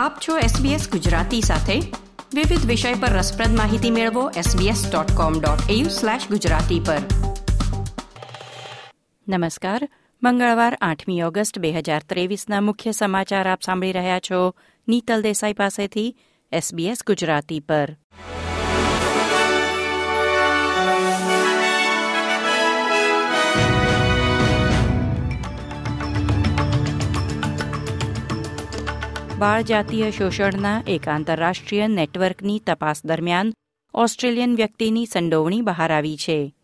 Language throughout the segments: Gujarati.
આપ છો SBS ગુજરાતી સાથે. વિવિધ વિષય પર રસપ્રદ માહિતી મેળવો sbs.com.au ગુજરાતી પર. નમસ્કાર. મંગળવાર આઠમી ઓગસ્ટ બે હજાર ત્રેવીસના મુખ્ય સમાચાર આપ સાંભળી રહ્યા છો નીતલ દેસાઈ પાસેથી SBS ગુજરાતી પર. બાળ જાતીય શોષણના એક આંતરરાષ્ટ્રીય નેટવર્કની તપાસ દરમિયાન ઓસ્ટ્રેલિયન વ્યક્તિની સંડોવણી બહાર આવી છે.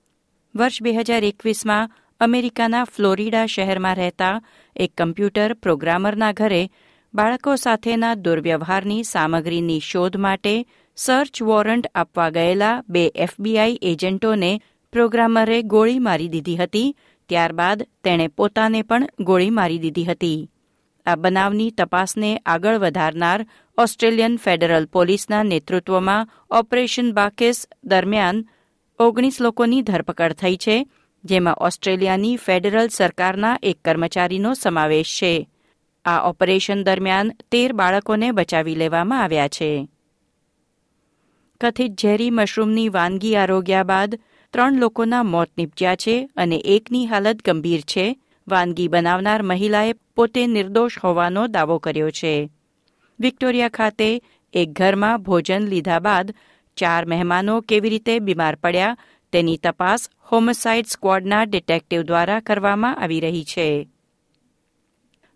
વર્ષ બે હજાર એકવીસમાં અમેરિકાના ફ્લોરિડા શહેરમાં રહેતા એક કમ્પ્યુટર પ્રોગ્રામરના ઘરે બાળકો સાથેના દુર્વ્યવહારની સામગ્રીની શોધ માટે સર્ચ વોરંટ આપવા ગયેલા બે એફબીઆઈ એજન્ટોને પ્રોગ્રામરે ગોળી મારી દીધી હતી. ત્યારબાદ તેણે પોતાને પણ ગોળી મારી દીધી હતી. આ બનાવની તપાસને આગળ વધારનાર ઓસ્ટ્રેલિયન ફેડરલ પોલીસના નેતૃત્વમાં ઓપરેશન બાકેસ દરમિયાન ઓગણીસ લોકોની ધરપકડ થઈ છે, જેમાં ઓસ્ટ્રેલિયાની ફેડરલ સરકારના એક કર્મચારીનો સમાવેશ છે. આ ઓપરેશન દરમિયાન તેર બાળકોને બચાવી લેવામાં આવ્યા છે. કથિત ઝેરી મશરૂમની વાનગી આરોગ્યા બાદ ત્રણ લોકોના મોત નીપજ્યા છે અને એકની હાલત ગંભીર છે. વાનગી બનાવનાર મહિલાએ પોતે નિર્દોષ હોવાનો દાવો કર્યો છે. વિક્ટોરિયા ખાતે એક ઘરમાં ભોજન લીધા બાદ ચાર મહેમાનો કેવી રીતે બીમાર પડ્યા તેની તપાસ હોમસાઇડ સ્ક્વોડના ડિટેક્ટિવ દ્વારા કરવામાં આવી રહી છે.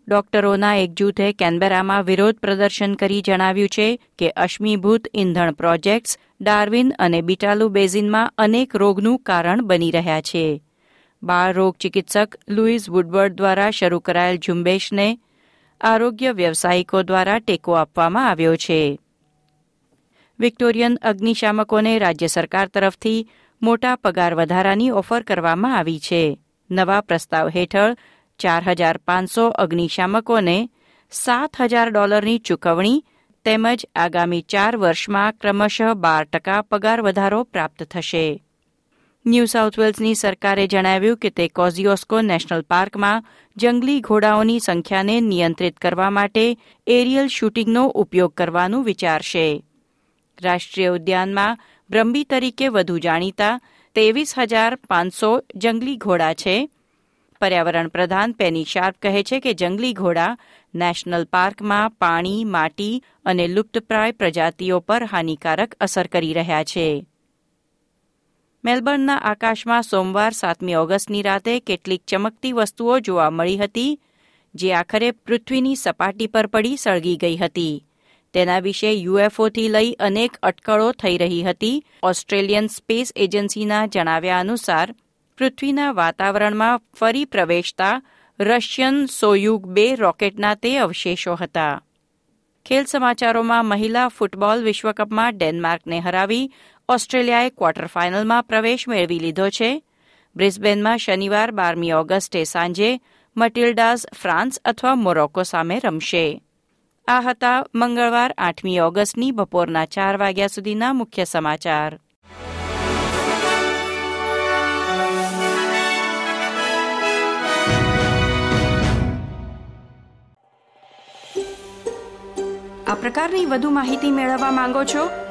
ડોક્ટરોના એક જૂથે કેનબેરામાં વિરોધ પ્રદર્શન કરી જણાવ્યું છે કે અશ્મીભૂત ઇંધણ પ્રોજેક્ટ્સ ડાર્વિન અને બીટાલુ બેઝિનમાં અનેક રોગનું કારણ બની રહ્યા છે. બાળ રોગ ચિકિત્સક લુઇઝ વુડવર્ડ દ્વારા શરૂ કરાયેલ ઝુંબેશને આરોગ્ય વ્યવસાયિકો દ્વારા ટેકો આપવામાં આવ્યો છે. વિક્ટોરિયન અગ્નિશામકોને રાજ્ય સરકાર તરફથી મોટા પગાર વધારાની ઓફર કરવામાં આવી છે. નવા પ્રસ્તાવ હેઠળ ચાર હજાર પાંચસો અગ્નિશામકોને સાત હજાર ડોલરની ચૂકવણી તેમજ આગામી ચાર વર્ષમાં ક્રમશઃ બાર ટકા પગાર વધારો પ્રાપ્ત થશે. ન્યૂ સાઉથ વેલ્સની સરકારે જણાવ્યું કે તે કોઝિયોસ્કો નેશનલ પાર્કમાં જંગલી ઘોડાઓની સંખ્યાને નિયંત્રિત કરવા માટે એરિયલ શૂટિંગનો ઉપયોગ કરવાનું વિચારશે. રાષ્ટ્રીય ઉદ્યાનમાં બ્રહ્મી તરીકે વધુ જાણીતા ત્રેવીસ હજાર પાંચસો જંગલી ઘોડા છે. પર્યાવરણ પ્રધાન પેની શાર્પ કહે છે કે જંગલી ઘોડા નેશનલ પાર્કમાં પાણી, માટી અને લુપ્તપ્રાય પ્રજાતિઓ પર હાનિકારક અસર કરી રહ્યા છે. મેલબર્નના આકાશમાં સોમવાર સાતમી ઓગસ્ટની રાતે કેટલીક ચમકતી વસ્તુઓ જોવા મળી હતી, જે આખરે પૃથ્વીની સપાટી પર પડી સળગી ગઈ હતી. તેના વિશે યુએફઓથી લઈ અનેક અટકળો થઈ રહી હતી. ઓસ્ટ્રેલિયન સ્પેસ એજન્સીના જણાવ્યા અનુસાર, પૃથ્વીના વાતાવરણમાં ફરી પ્રવેશતા રશિયન સોયુગ બે રોકેટના તે અવશેષો હતા. ખેલ સમાચારોમાં મહિલા ફૂટબોલ વિશ્વકપમાં ડેનમાર્કને હરાવી ઓસ્ટ્રેલિયાએ ક્વાર્ટર ફાઇનલમાં પ્રવેશ મેળવી લીધો છે. બ્રિસ્બેનમાં શનિવાર બારમી ઓગસ્ટે સાંજે મટિલ્ડાઝ ફ્રાન્સ અથવા મોરોક્કો સામે રમશે. આ હતા મંગળવાર આઠમી ઓગસ્ટની બપોરના ચાર વાગ્યા સુધીના મુખ્ય સમાચાર. આ પ્રકારની વધુ માહિતી મેળવવા માંગો છો?